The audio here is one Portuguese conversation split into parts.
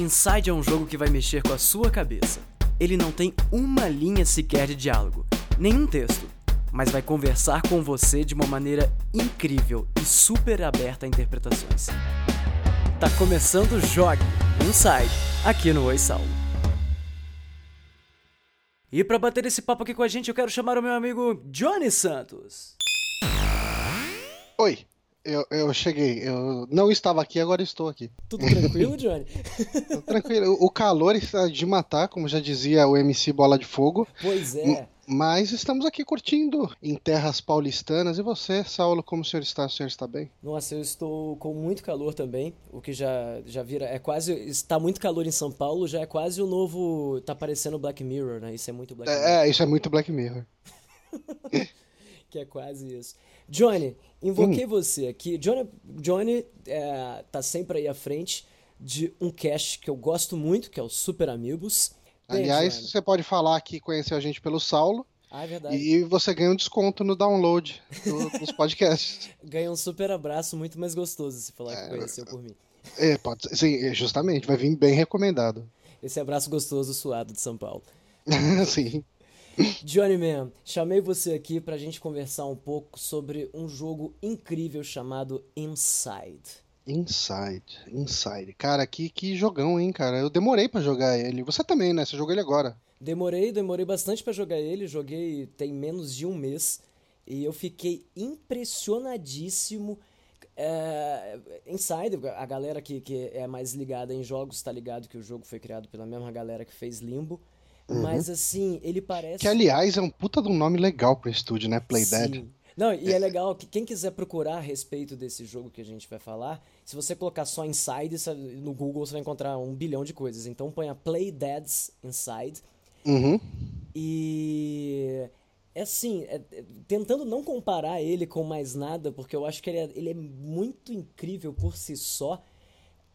Inside é um jogo que vai mexer com a sua cabeça. Ele não tem uma linha sequer de diálogo, nenhum texto, mas vai conversar com você de uma maneira incrível e super aberta a interpretações. Tá começando o Jogue Inside, aqui no Oi Saulo. E para bater esse papo aqui com a gente, eu quero chamar o meu amigo Johnny Santos. Oi, eu, eu cheguei. Eu não estava aqui, agora estou aqui. Tudo tranquilo, Johnny? tranquilo. O calor está de matar, como já dizia o MC Bola de Fogo. Pois é. Mas estamos aqui curtindo em terras paulistanas. E você, Saulo, como o senhor está? O senhor está bem? Nossa, eu estou com muito calor também, o que já, já vira. É quase. Está muito calor em São Paulo, já é quase o novo. Tá parecendo Black Mirror, né? Isso é muito Black é, Mirror. É, isso é muito Black Mirror. que é quase isso. Johnny, invoquei hum. você aqui. Johnny, Johnny é, tá sempre aí à frente de um cast que eu gosto muito, que é o Super Amigos. Aliás, você pode falar que conheceu a gente pelo Saulo. Ah, é verdade. E você ganha um desconto no download do, dos podcasts. ganha um super abraço muito mais gostoso se falar que é, conheceu por mim. É, pode ser, sim, justamente, vai vir bem recomendado. Esse abraço gostoso suado de São Paulo. sim. Johnny Man, chamei você aqui pra gente conversar um pouco sobre um jogo incrível chamado Inside. Inside, Inside. Cara, que, que jogão, hein, cara. Eu demorei para jogar ele. Você também, né? Você jogou ele agora. Demorei, demorei bastante para jogar ele. Joguei tem menos de um mês. E eu fiquei impressionadíssimo. É, Inside, a galera que, que é mais ligada em jogos tá ligado que o jogo foi criado pela mesma galera que fez Limbo. Uhum. Mas assim, ele parece. Que aliás é um puta de um nome legal pro estúdio, né? Playdead. Sim. Não, e é legal que quem quiser procurar a respeito desse jogo que a gente vai falar, se você colocar só Inside no Google, você vai encontrar um bilhão de coisas. Então põe a Play Dead's Inside. Uhum. E é assim, é, é, tentando não comparar ele com mais nada, porque eu acho que ele é, ele é muito incrível por si só.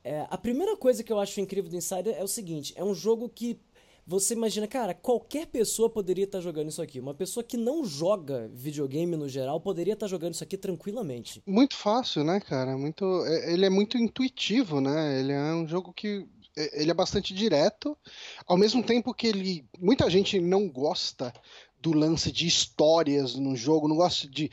É, a primeira coisa que eu acho incrível do Insider é o seguinte: é um jogo que você imagina, cara, qualquer pessoa poderia estar tá jogando isso aqui. Uma pessoa que não joga videogame no geral poderia estar tá jogando isso aqui tranquilamente. Muito fácil, né, cara? Muito, é, ele é muito intuitivo, né? Ele é um jogo que é, ele é bastante direto, ao mesmo tempo que ele muita gente não gosta do lance de histórias no jogo, não gosta de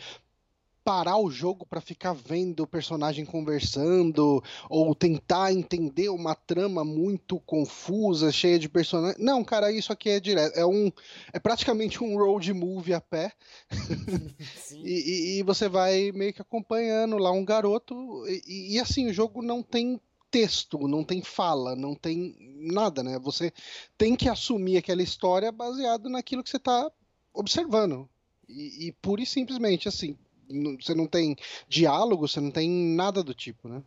parar o jogo para ficar vendo o personagem conversando ou tentar entender uma trama muito confusa, cheia de personagens. Não, cara, isso aqui é direto. É um. É praticamente um road movie a pé. e, e, você vai meio que acompanhando lá um garoto. E, e assim, o jogo não tem texto, não tem fala, não tem nada, né? Você tem que assumir aquela história baseado naquilo que você está observando. E, e pura e simplesmente, assim, você não tem diálogo, você não tem nada do tipo, né?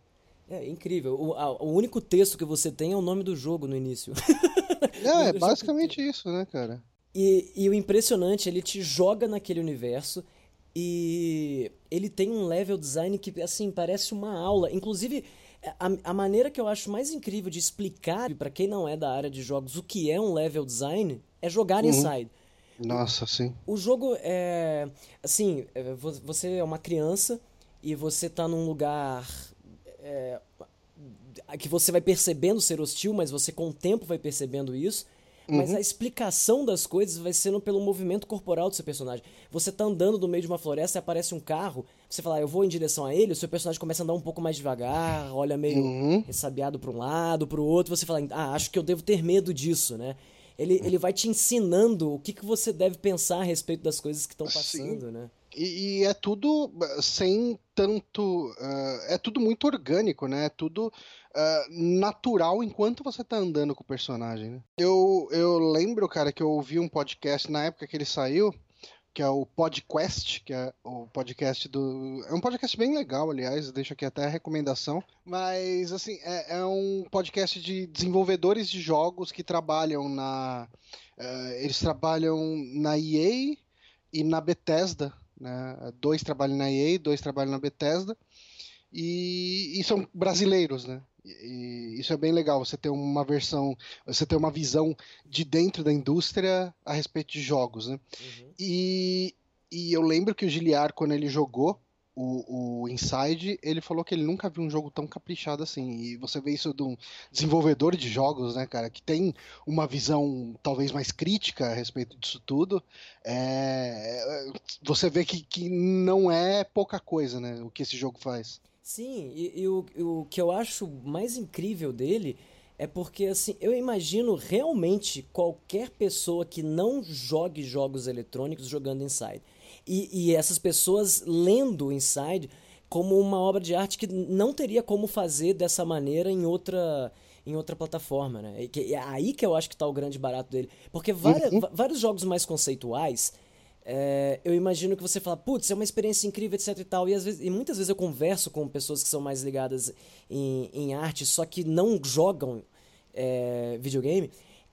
É incrível. O, a, o único texto que você tem é o nome do jogo no início. é, é basicamente isso, né, cara? E, e o impressionante, ele te joga naquele universo e ele tem um level design que, assim, parece uma aula. Inclusive, a, a maneira que eu acho mais incrível de explicar para quem não é da área de jogos o que é um level design é jogar uhum. Inside. Nossa, sim. O jogo é. Assim, é, você é uma criança e você tá num lugar. É, que você vai percebendo ser hostil, mas você com o tempo vai percebendo isso. Uhum. Mas a explicação das coisas vai sendo pelo movimento corporal do seu personagem. Você tá andando no meio de uma floresta e aparece um carro, você fala, ah, eu vou em direção a ele, o seu personagem começa a andar um pouco mais devagar, olha meio uhum. ressabiado para um lado, para o outro, você fala, ah, acho que eu devo ter medo disso, né? Ele, ele vai te ensinando o que, que você deve pensar a respeito das coisas que estão passando, Sim. né? E, e, é tudo uh, sem tanto. Uh, é tudo muito orgânico, né? É tudo uh, natural enquanto você tá andando com o personagem, né? Eu, eu lembro, cara, que eu ouvi um podcast na época que ele saiu que é o Podquest, que é o podcast do. É um podcast bem legal, aliás, deixo aqui até a recomendação. Mas, assim, é, é um podcast de desenvolvedores de jogos que trabalham na. Uh, eles trabalham na EA e na Bethesda. Né? Dois trabalham na EA, dois trabalham na Bethesda. E, e são brasileiros, né? E isso é bem legal, você ter uma versão, você ter uma visão de dentro da indústria a respeito de jogos, né? Uhum. E, e eu lembro que o Giliar, quando ele jogou, o, o Inside, ele falou que ele nunca viu um jogo tão caprichado assim. E você vê isso de um desenvolvedor de jogos, né, cara, que tem uma visão talvez mais crítica a respeito disso tudo. É, você vê que, que não é pouca coisa, né, o que esse jogo faz. Sim, e, e o, o que eu acho mais incrível dele é porque, assim, eu imagino realmente qualquer pessoa que não jogue jogos eletrônicos jogando Inside. E, e essas pessoas lendo Inside como uma obra de arte que não teria como fazer dessa maneira em outra em outra plataforma, né? E que, é aí que eu acho que está o grande barato dele. Porque várias, uhum. vários jogos mais conceituais, é, eu imagino que você fala, putz, é uma experiência incrível, etc e tal. E, às vezes, e muitas vezes eu converso com pessoas que são mais ligadas em, em arte, só que não jogam é, videogame.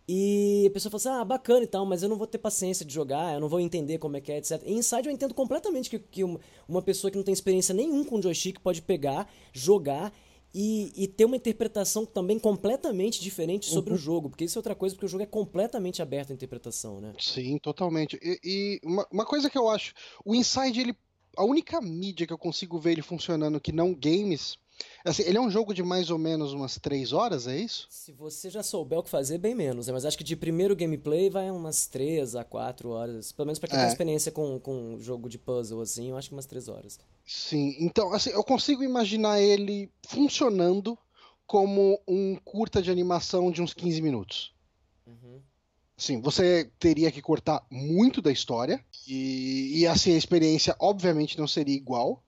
E a pessoa fala assim, ah, bacana e tal, mas eu não vou ter paciência de jogar, eu não vou entender como é que é, etc. E Inside eu entendo completamente que, que uma pessoa que não tem experiência nenhum com joystick pode pegar, jogar e, e ter uma interpretação também completamente diferente sobre uhum. o jogo. Porque isso é outra coisa, porque o jogo é completamente aberto à interpretação, né? Sim, totalmente. E, e uma, uma coisa que eu acho, o Inside, ele. A única mídia que eu consigo ver ele funcionando que não games Assim, ele é um jogo de mais ou menos umas 3 horas, é isso? Se você já souber o que fazer, bem menos. Né? Mas acho que de primeiro gameplay vai umas 3 a 4 horas. Pelo menos pra quem é. tem experiência com, com jogo de puzzle, assim, eu acho que umas 3 horas. Sim, então, assim, eu consigo imaginar ele funcionando como um curta de animação de uns 15 minutos. Uhum. Sim, você teria que cortar muito da história e, e assim a experiência obviamente não seria igual,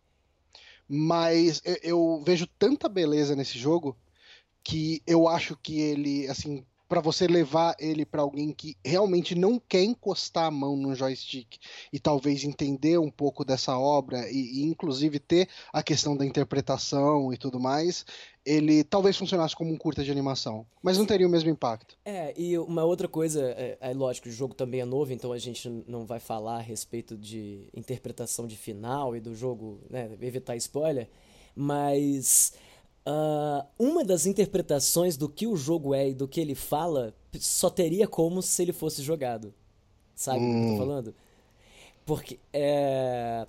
mas eu vejo tanta beleza nesse jogo que eu acho que ele, assim, para você levar ele para alguém que realmente não quer encostar a mão no joystick e talvez entender um pouco dessa obra e, e, inclusive ter a questão da interpretação e tudo mais, ele talvez funcionasse como um curta de animação, mas não teria o mesmo impacto. É, e uma outra coisa, é, é lógico, o jogo também é novo, então a gente não vai falar a respeito de interpretação de final e do jogo, né, evitar spoiler, mas uh, uma das interpretações do que o jogo é e do que ele fala só teria como se ele fosse jogado. Sabe hum. o que eu tô hum. falando? Porque é,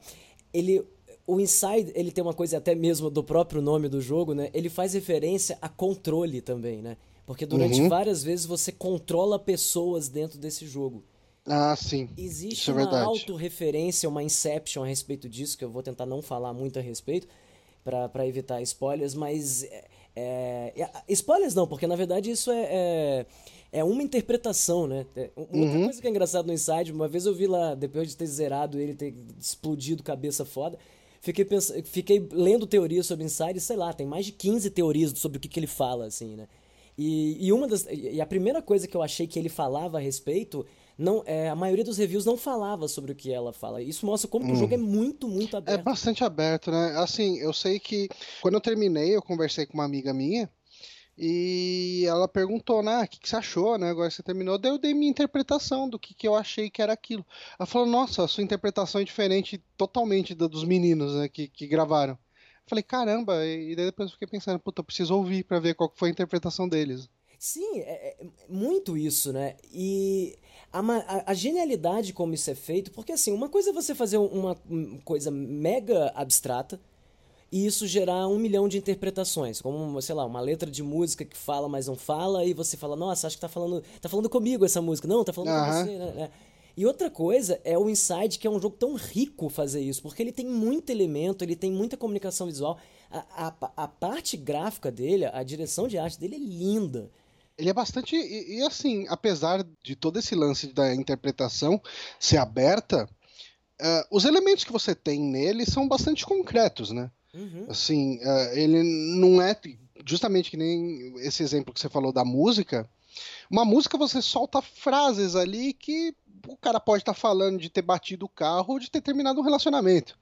ele o Inside, ele tem uma coisa até mesmo do próprio nome do jogo, né? Ele faz referência a controle também, né? Porque durante uhum. várias vezes você controla pessoas dentro desse jogo. Ah, sim. Existe Isso é uma auto-referência, uma Inception a respeito disso, que eu vou tentar não falar muito a respeito, para evitar spoilers, mas. É, é, spoilers não, porque na verdade isso é, é, é uma interpretação, né? É, outra uhum. coisa que é engraçado no Inside, uma vez eu vi lá, depois de ter zerado ele, ter explodido cabeça foda, Fiquei, pens... Fiquei lendo teorias sobre Inside, sei lá, tem mais de 15 teorias sobre o que, que ele fala, assim, né? E, e, uma das, e a primeira coisa que eu achei que ele falava a respeito, não, é, a maioria dos reviews não falava sobre o que ela fala. Isso mostra como hum. o jogo é muito, muito é aberto. É bastante aberto, né? Assim, eu sei que quando eu terminei, eu conversei com uma amiga minha e ela perguntou, né, o que, que, você achou, né? Agora você terminou. Daí eu dei minha interpretação do que, que eu achei que era aquilo. Ela falou, nossa, a sua interpretação é diferente totalmente da dos meninos, né, que, que gravaram. Eu falei, caramba, e daí depois eu fiquei pensando, puta, eu preciso ouvir para ver qual foi a interpretação deles. Sim, é, é muito isso, né? E a, a, a, genialidade como isso é feito, porque assim, uma coisa é você fazer uma coisa mega abstrata, e isso gerar um milhão de interpretações, como, sei lá, uma letra de música que fala, mas não fala, e você fala, nossa, acho que tá falando, tá falando comigo essa música. Não, tá falando uhum. com você, né, né? E outra coisa é o Inside, que é um jogo tão rico fazer isso, porque ele tem muito elemento, ele tem muita comunicação visual. A, a, a parte gráfica dele, a direção de arte dele é linda. Ele é bastante. E, e, assim, apesar de todo esse lance da interpretação ser aberta, uh, os elementos que você tem nele são bastante concretos, né? Uhum. Assim, uh, ele não é justamente que nem esse exemplo que você falou da música. Uma música você solta frases ali que o cara pode estar tá falando de ter batido o carro ou de ter terminado um relacionamento.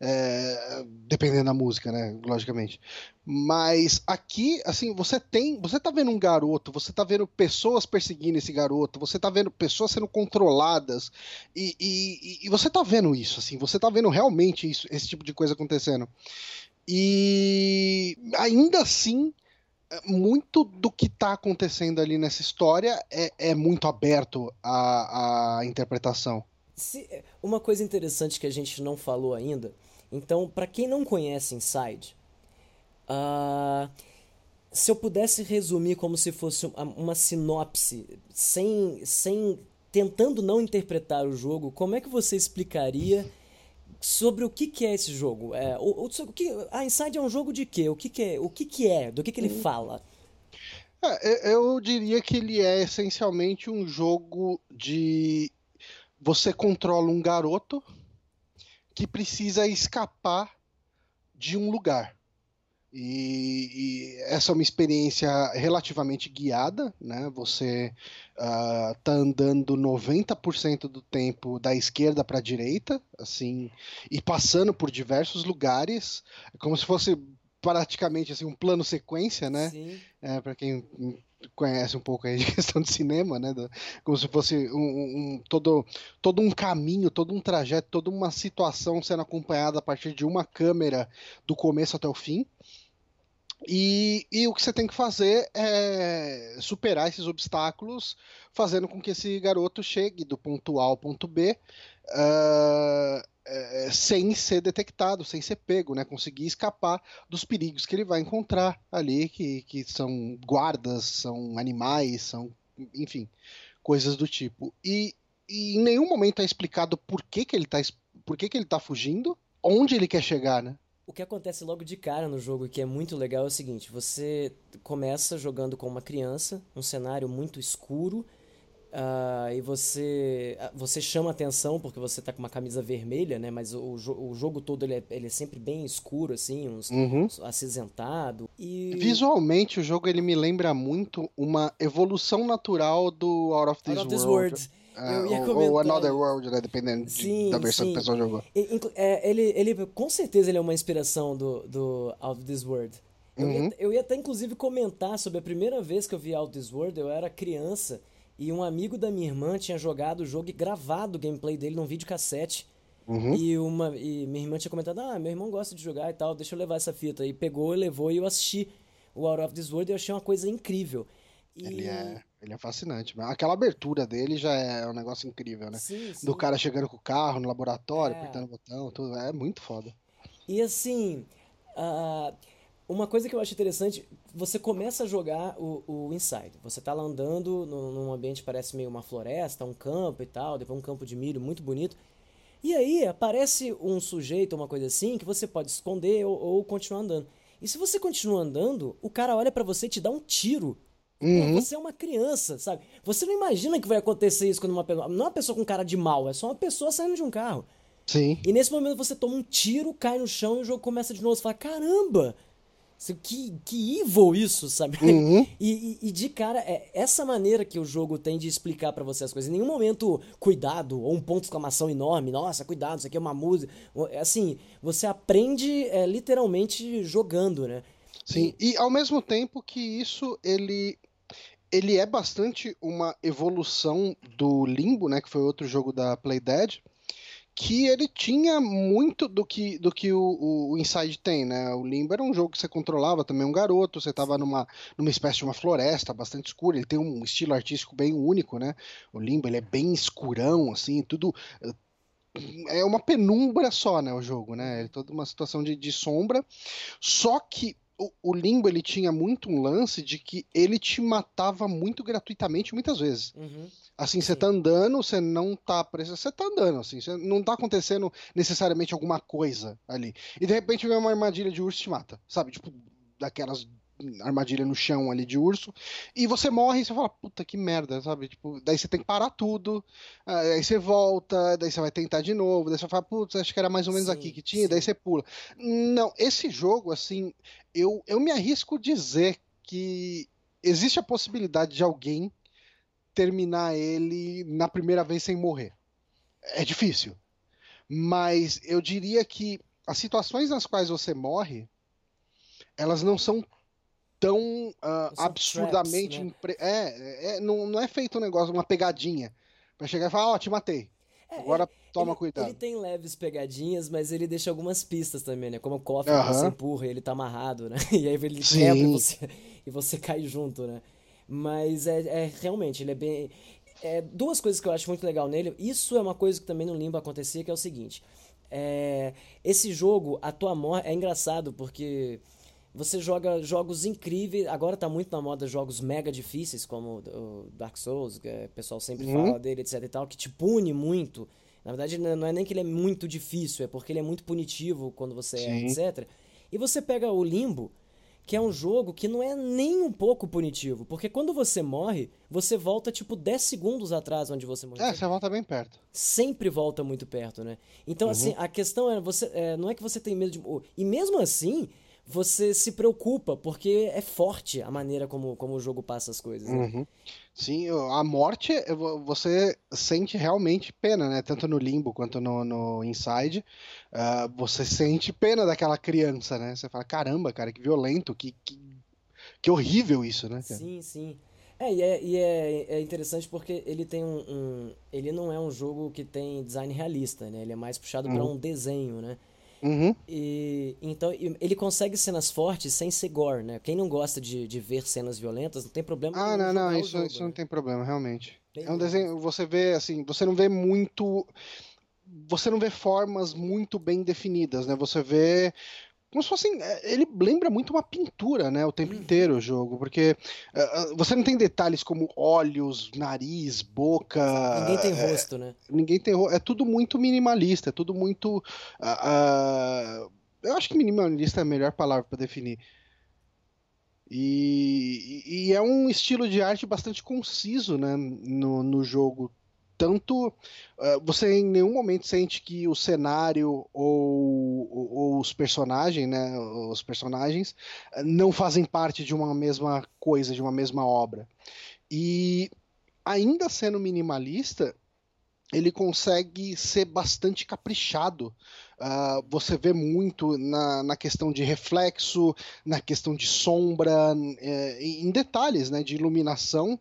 É, dependendo da música, né? Logicamente. Mas aqui, assim, você tem. Você tá vendo um garoto, você tá vendo pessoas perseguindo esse garoto, você tá vendo pessoas sendo controladas, e, e, e você tá vendo isso, assim, você tá vendo realmente isso, esse tipo de coisa acontecendo. E ainda assim, muito do que está acontecendo ali nessa história é, é muito aberto à, à interpretação. Se, uma coisa interessante que a gente não falou ainda Então, para quem não conhece Inside, uh, se eu pudesse resumir como se fosse uma sinopse, sem, sem tentando não interpretar o jogo, como é que você explicaria sobre o que, que é esse jogo? É, o, o, que, a Inside é um jogo de quê? O que, que é? O que, que é? Do que, que ele hum. fala? É, eu diria que ele é essencialmente um jogo de você controla um garoto que precisa escapar de um lugar. E, e, essa é uma experiência relativamente guiada, né? Você uh, tá andando 90% do tempo da esquerda para a direita, assim, e passando por diversos lugares, como se fosse praticamente assim um plano sequência, né? É, para quem conhece um pouco aí de questão de cinema, né? Como se fosse um, um, todo, todo um caminho, todo um trajeto, toda uma situação sendo acompanhada a partir de uma câmera do começo até o fim. E, e, o que você tem que fazer é superar esses obstáculos, fazendo com que esse garoto chegue do ponto A ao ponto B uh, é, sem ser detectado, sem ser pego, né? Conseguir escapar dos perigos que ele vai encontrar ali, que, que são guardas, são animais, são, enfim, coisas do tipo. E, e em nenhum momento é explicado por que, que ele está por que, que ele tá fugindo, onde ele quer chegar, né? O que acontece logo de cara no jogo, que é muito legal, é o seguinte: você começa jogando com uma criança, um cenário muito escuro, uh, e você ah, você chama atenção porque você tá com uma camisa vermelha, né? Mas o, o jogo todo ele é, ele é sempre bem escuro, assim, uns, uhum. uns acinzentado. E... Visualmente, o jogo ele me lembra muito uma evolução natural do Out of This, Out of This World. World. Ou, comentar... ou Another World, né? Dependendo sim, de, da versão sim. que o pessoal jogou. É, ele, ele, com certeza, ele é uma inspiração do, do Out of This World. Eu, uhum. ia, eu ia até, inclusive, comentar sobre a primeira vez que eu vi Out of This World. Eu era criança e um amigo da minha irmã tinha jogado o jogo e gravado o gameplay dele num videocassete. Uhum. E, uma, e minha irmã tinha comentado: Ah, meu irmão gosta de jogar e tal, deixa eu levar essa fita. E pegou e levou e eu assisti o Out of This World e eu achei uma coisa incrível. E... Ele é. Ele é fascinante. Aquela abertura dele já é um negócio incrível, né? Sim, sim. Do cara chegando com o carro no laboratório, é. apertando o botão, tudo. É muito foda. E assim, uh, uma coisa que eu acho interessante, você começa a jogar o, o Inside. Você tá lá andando num, num ambiente que parece meio uma floresta, um campo e tal, depois um campo de milho muito bonito. E aí aparece um sujeito, uma coisa assim, que você pode esconder ou, ou continuar andando. E se você continua andando, o cara olha para você e te dá um tiro Uhum. Você é uma criança, sabe? Você não imagina que vai acontecer isso quando uma pessoa. Não é uma pessoa com cara de mal, é só uma pessoa saindo de um carro. Sim. E nesse momento você toma um tiro, cai no chão e o jogo começa de novo. Você fala: caramba! Que, que evil isso, sabe? Uhum. E, e, e, de cara, é essa maneira que o jogo tem de explicar para você as coisas. Em nenhum momento, cuidado, ou um ponto de exclamação enorme, nossa, cuidado, isso aqui é uma música. Assim, você aprende é, literalmente jogando, né? Sim, e ao mesmo tempo que isso, ele ele é bastante uma evolução do Limbo, né, que foi outro jogo da Playdead, que ele tinha muito do que, do que o, o, Inside tem, né? O Limbo era um jogo que você controlava também um garoto, você estava numa, numa espécie de uma floresta bastante escura, ele tem um estilo artístico bem único, né? O Limbo ele é bem escurão, assim, tudo é uma penumbra só, né, o jogo, né? É toda uma situação de, de sombra. Só que o, o, Limbo ele tinha muito um lance de que ele te matava muito gratuitamente muitas vezes. Uhum. Assim, você tá andando, você não tá preso, você tá andando, assim, não tá acontecendo necessariamente alguma coisa ali. E de repente vem uma armadilha de urso e te mata, sabe? Tipo, daquelas armadilha no chão ali de urso, e você morre e você fala, puta que merda, sabe? Tipo, daí você tem que parar tudo, aí você volta, daí você vai tentar de novo, daí você fala, putz, acho que era mais ou menos sim, aqui que tinha, sim. daí você pula. Não, esse jogo, assim, eu, eu me arrisco dizer que existe a possibilidade de alguém terminar ele na primeira vez sem morrer. É difícil. Mas eu diria que as situações nas quais você morre, elas não são tão uh, absurdamente. Traps, né? é, é, não, não é feito um negócio, uma pegadinha. Pra chegar e falar, ó, oh, te matei. É, Agora toma ele, cuidado. Ele tem leves pegadinhas, mas ele deixa algumas pistas também, né? Como o cofre uh -huh. você empurra e ele tá amarrado, né? E aí ele Sim. quebra e você, e você cai junto, né? Mas é, é realmente, ele é bem. É, duas coisas que eu acho muito legal nele. Isso é uma coisa que também no Limbo acontecia, que é o seguinte. É, esse jogo, a tua morte. É engraçado porque você joga jogos incríveis. Agora tá muito na moda jogos mega difíceis, como o Dark Souls, que o pessoal sempre uhum. fala dele, etc e tal, que te pune muito. Na verdade, não é nem que ele é muito difícil, é porque ele é muito punitivo quando você é, etc. E você pega o Limbo, que é um jogo que não é nem um pouco punitivo, porque quando você morre, você volta tipo 10 segundos atrás onde você morreu. É, você volta bem perto. Sempre volta muito perto, né? Então, assim, uhum. assim, a questão é, você, é, não é que você tem medo de. E mesmo assim, você se preocupa, porque é forte a maneira como, como o jogo passa as coisas. Né? Uhum. Sim, a morte você sente realmente pena, né? Tanto no limbo quanto no, no inside. Uh, você sente pena daquela criança, né? Você fala, caramba, cara, que violento, que, que, que horrível isso, né? Cara? Sim, sim. É, e, é, e é, é interessante porque ele tem um, um, Ele não é um jogo que tem design realista, né? Ele é mais puxado uhum. para um desenho, né? Uhum. E, então ele consegue cenas fortes sem ser gore, né? Quem não gosta de, de ver cenas violentas não tem problema. Ah, não, não, isso, jogo, isso né? não tem problema, realmente. é um desenho, você vê assim, você não vê muito você não vê formas muito bem definidas, né? Você vê como se fosse. É, ele lembra muito uma pintura, né? O tempo uhum. inteiro o jogo, porque uh, você não tem detalhes como olhos, nariz, boca. Ninguém tem é, rosto, né? Ninguém tem rosto. É tudo muito minimalista, é tudo muito. Uh, uh, eu acho que minimalista é a melhor palavra para definir. E, e, é um estilo de arte bastante conciso né, no, no jogo tanto uh, você em nenhum momento sente que o cenário ou, ou, ou, os personagens, né, os personagens uh, não fazem parte de uma mesma coisa, de uma mesma obra. E ainda sendo minimalista, ele consegue ser bastante caprichado. Uh, você vê muito na, na questão de reflexo, na questão de sombra, eh, em detalhes né, de iluminação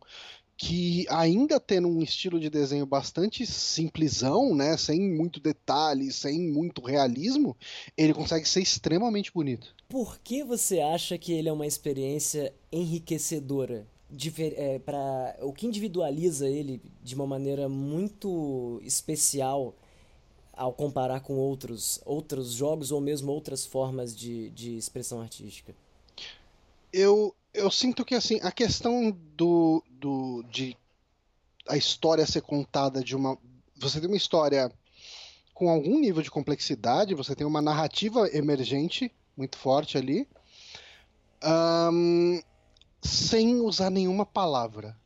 que ainda tendo um estilo de desenho bastante simplesão, né, sem muito detalhe, sem muito realismo, ele consegue ser extremamente bonito. Por que você acha que ele é uma experiência enriquecedora? É, para o que individualiza ele de uma maneira muito especial ao comparar com outros, outros jogos ou mesmo outras formas de, de expressão artística? Eu, eu sinto que assim a questão do, do de a história ser contada de uma você tem uma história com algum nível de complexidade você tem uma narrativa emergente muito forte ali um, sem usar nenhuma palavra.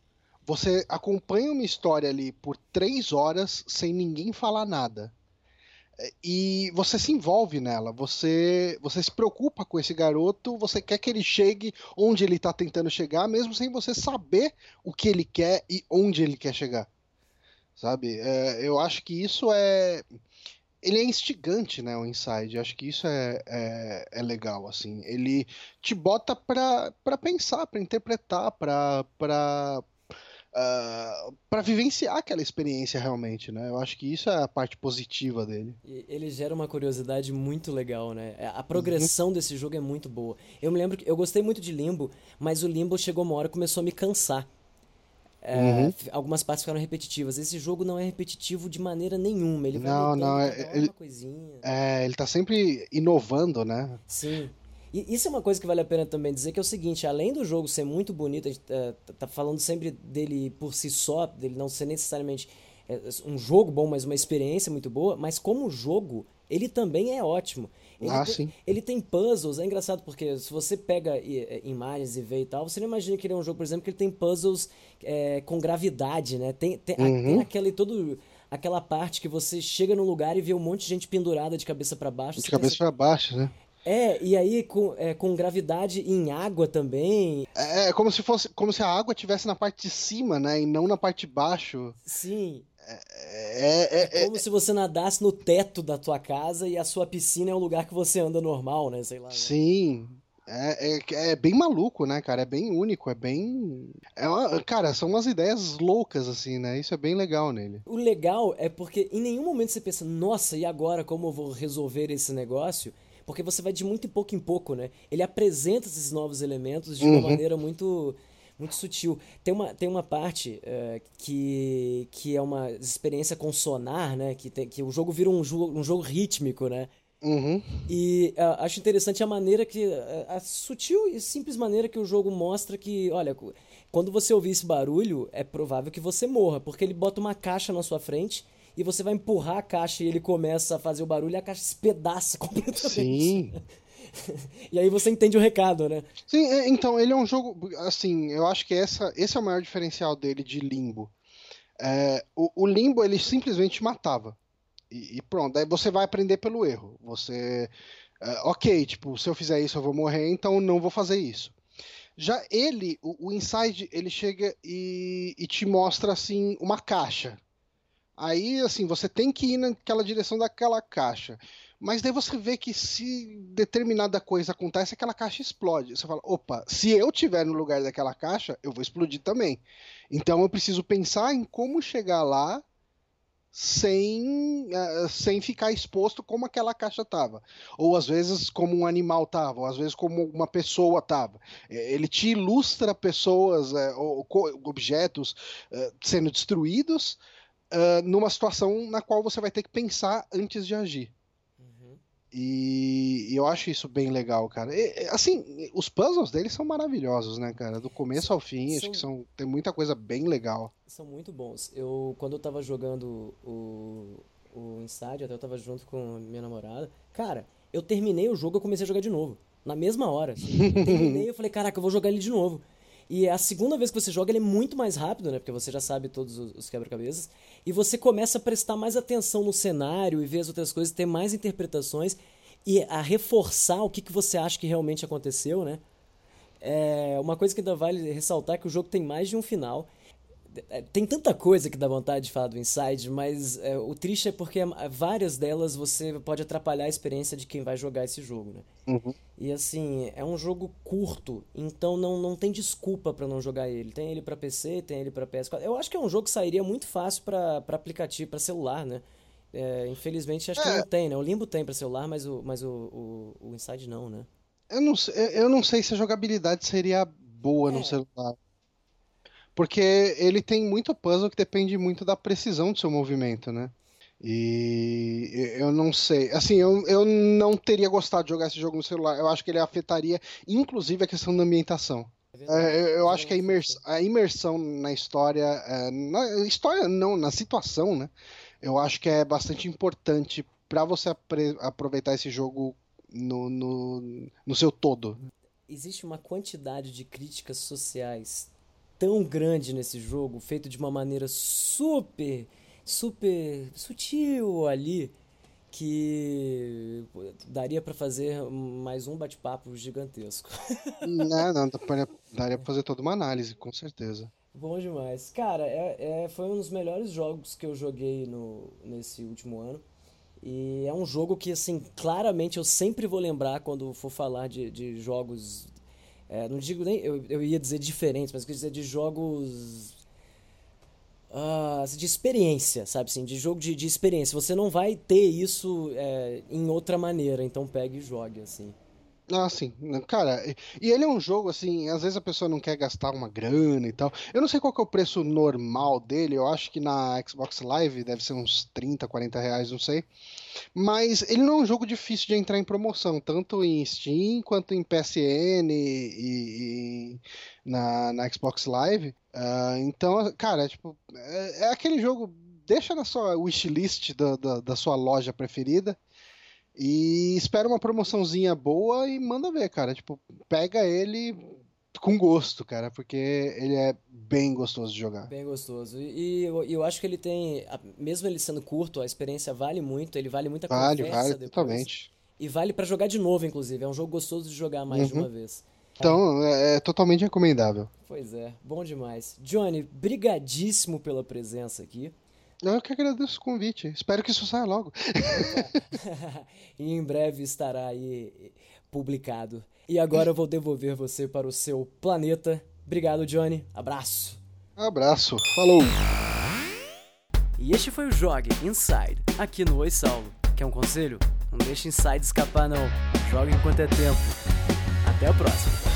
Você acompanha uma história ali por três horas sem ninguém falar nada e você se envolve nela, você você se preocupa com esse garoto, você quer que ele chegue onde ele está tentando chegar, mesmo sem você saber o que ele quer e onde ele quer chegar, sabe? É, eu acho que isso é ele é instigante, né, o Inside. Acho que isso é, é, é legal, assim. Ele te bota pra pensar, pra interpretar, pra, uh, ah, para vivenciar aquela experiência realmente, né? Eu acho que isso é a parte positiva dele. E ele gera uma curiosidade muito legal, né? É, a progressão uhum. desse jogo é muito boa. Eu me lembro que eu gostei muito de Limbo, mas o Limbo chegou uma hora e começou a me cansar. É, uhum. Algumas partes ficaram repetitivas. Esse jogo não é repetitivo de maneira nenhuma. Ele não, não, é, ele, é, ele tá sempre inovando, né? Sim. E isso é uma coisa que vale a pena também dizer, que é o seguinte, além do jogo ser muito bonito, a gente tá, tá falando sempre dele por si só, dele não ser necessariamente é, um jogo bom, mas uma experiência muito boa, mas como jogo, ele também é ótimo. Ele, ah, tem, sim. ele tem puzzles, é engraçado porque se você pega é, imagens e vê e tal, você não imagina que ele é um jogo, por exemplo, que ele tem puzzles é, com gravidade, né? Tem, tem, uhum. tem aquele todo aquela parte que você chega num lugar e vê um monte de gente pendurada de cabeça para baixo. De cabeça para baixo, né? É, e aí com, é, com gravidade em água também. É, é, como se fosse como se a água tivesse na parte de cima, né? E não na parte de baixo. Sim. É, é, é, é como se você nadasse no teto da tua casa e a sua piscina é o lugar que você anda normal, né? Sei lá. Né? Sim. É, é, é, bem maluco, né, cara? É bem único, é bem. É uma, cara, são umas ideias loucas, assim, né? Isso é bem legal nele. O legal é porque em nenhum momento você pensa, nossa, e agora como eu vou resolver esse negócio? Porque você vai de muito em pouco em pouco, né? Ele apresenta esses novos elementos de uma uhum. maneira muito muito sutil. Tem uma, tem uma parte uh, que, que é uma experiência com sonar, né? Que, tem, que o jogo vira um jogo, um jogo rítmico, né? Uhum. E uh, acho interessante a maneira que. A, a sutil e simples maneira que o jogo mostra que, olha, quando você ouvir esse barulho, é provável que você morra, porque ele bota uma caixa na sua frente e você vai empurrar a caixa e ele começa a fazer o barulho e a caixa se pedaça completamente. Sim. e aí você entende o recado, né? Sim, é, então, ele é um jogo. Assim, eu acho que essa, esse é o maior diferencial dele de limbo. É, o, o, limbo ele simplesmente matava. E, e, pronto, aí você vai aprender pelo erro. Você. É, ok, tipo, se eu fizer isso eu vou morrer, então não vou fazer isso. Já ele, o, o Inside, ele chega e, e te mostra assim uma caixa Aí, assim, você tem que ir naquela direção daquela caixa. Mas daí você vê que se determinada coisa acontece, aquela caixa explode. Você fala, opa, se eu tiver no lugar daquela caixa, eu vou explodir também. Então eu preciso pensar em como chegar lá sem, uh, sem ficar exposto como aquela caixa estava. Ou às vezes como um animal estava, ou às vezes como uma pessoa estava. É, ele te ilustra pessoas, uh, objetos uh, sendo destruídos uh, numa situação na qual você vai ter que pensar antes de agir. Uhum. E, eu acho isso bem legal, cara. E, assim, os puzzles deles são maravilhosos, né, cara? Do começo ao fim, são, acho que são, tem muita coisa bem legal. São muito bons. Eu, quando eu tava jogando o, o Inside, até eu tava junto com minha namorada, cara, eu terminei o jogo e comecei a jogar de novo. Na mesma hora. Assim. Eu terminei eu falei, caraca, eu vou jogar ele de novo. E a segunda vez que você joga, ele é muito mais rápido, né? Porque você já sabe todos os quebra-cabeças. E você começa a prestar mais atenção no cenário e ver as outras coisas, ter mais interpretações e a reforçar o que, que você acha que realmente aconteceu, né? É, uma coisa que ainda vale ressaltar é que o jogo tem mais de um final. É, tem tanta coisa que dá vontade de falar do Inside, mas é, o triste é porque várias delas você pode atrapalhar a experiência de quem vai jogar esse jogo, né? Uhum. E assim, é um jogo curto, então não, não tem desculpa para não jogar ele. Tem ele para PC, tem ele para PS4. Eu acho que é um jogo que sairia muito fácil para aplicativo, para celular, né? É, infelizmente acho que é. não tem, né? O Limbo tem para celular, mas o, mas o, o, o Inside não, né? Eu não, eu não sei se a jogabilidade seria boa no é. celular. Porque ele tem muito puzzle que depende muito da precisão do seu movimento, né? E eu não sei. Assim, eu, eu não teria gostado de jogar esse jogo no celular. Eu acho que ele afetaria, inclusive, a questão da ambientação. É, eu, eu acho que a, imers, a imersão na história. É, na história, não, na situação, né? Eu acho que é bastante importante para você aproveitar esse jogo no, no, no seu todo. Existe uma quantidade de críticas sociais tão grande nesse jogo, feito de uma maneira super, super sutil ali, que daria para fazer mais um bate-papo gigantesco. não, não, daria pra fazer toda uma análise, com certeza. Bom demais. Cara, é, é, foi um dos melhores jogos que eu joguei no, nesse último ano. E é um jogo que, assim, claramente eu sempre vou lembrar quando for falar de, de jogos é, não digo nem. Eu, eu ia dizer diferentes, mas eu queria dizer de jogos. Uh, de experiência, sabe assim? De jogo de, de experiência. Você não vai ter isso é, em outra maneira, então pegue e jogue, assim. Ah, sim. Cara, e ele é um jogo, assim, às vezes a pessoa não quer gastar uma grana e tal. Eu não sei qual é o preço normal dele, eu acho que na Xbox Live deve ser uns 30, 40 reais, não sei. Mas ele não é um jogo difícil de entrar em promoção, tanto em Steam quanto em PSN e, e na, na Xbox Live. Uh, então, cara, tipo, é, é, aquele jogo, deixa na sua wishlist da, da, da sua loja preferida e espera uma promoçãozinha boa e manda ver, cara. Tipo, pega ele com gosto, cara, porque ele é bem gostoso de jogar. Bem gostoso. E, eu, eu acho que ele tem, mesmo ele sendo curto, a experiência vale muito, ele vale muita vale, conversa vale, depois. Totalmente. E vale para jogar de novo, inclusive. É um jogo gostoso de jogar mais uhum. de uma vez. Então, é, é, totalmente recomendável. Pois é, bom demais. Johnny, brigadíssimo pela presença aqui. Eu que agradeço o convite. Espero que isso saia logo. e em breve estará aí publicado. E agora eu vou devolver você para o seu planeta. Obrigado, Johnny. Abraço. Abraço. Falou. E este foi o Jogue Inside, aqui no Oi Saulo. Quer um conselho? Não deixe Inside escapar não. Jogue enquanto é tempo. Até a próxima.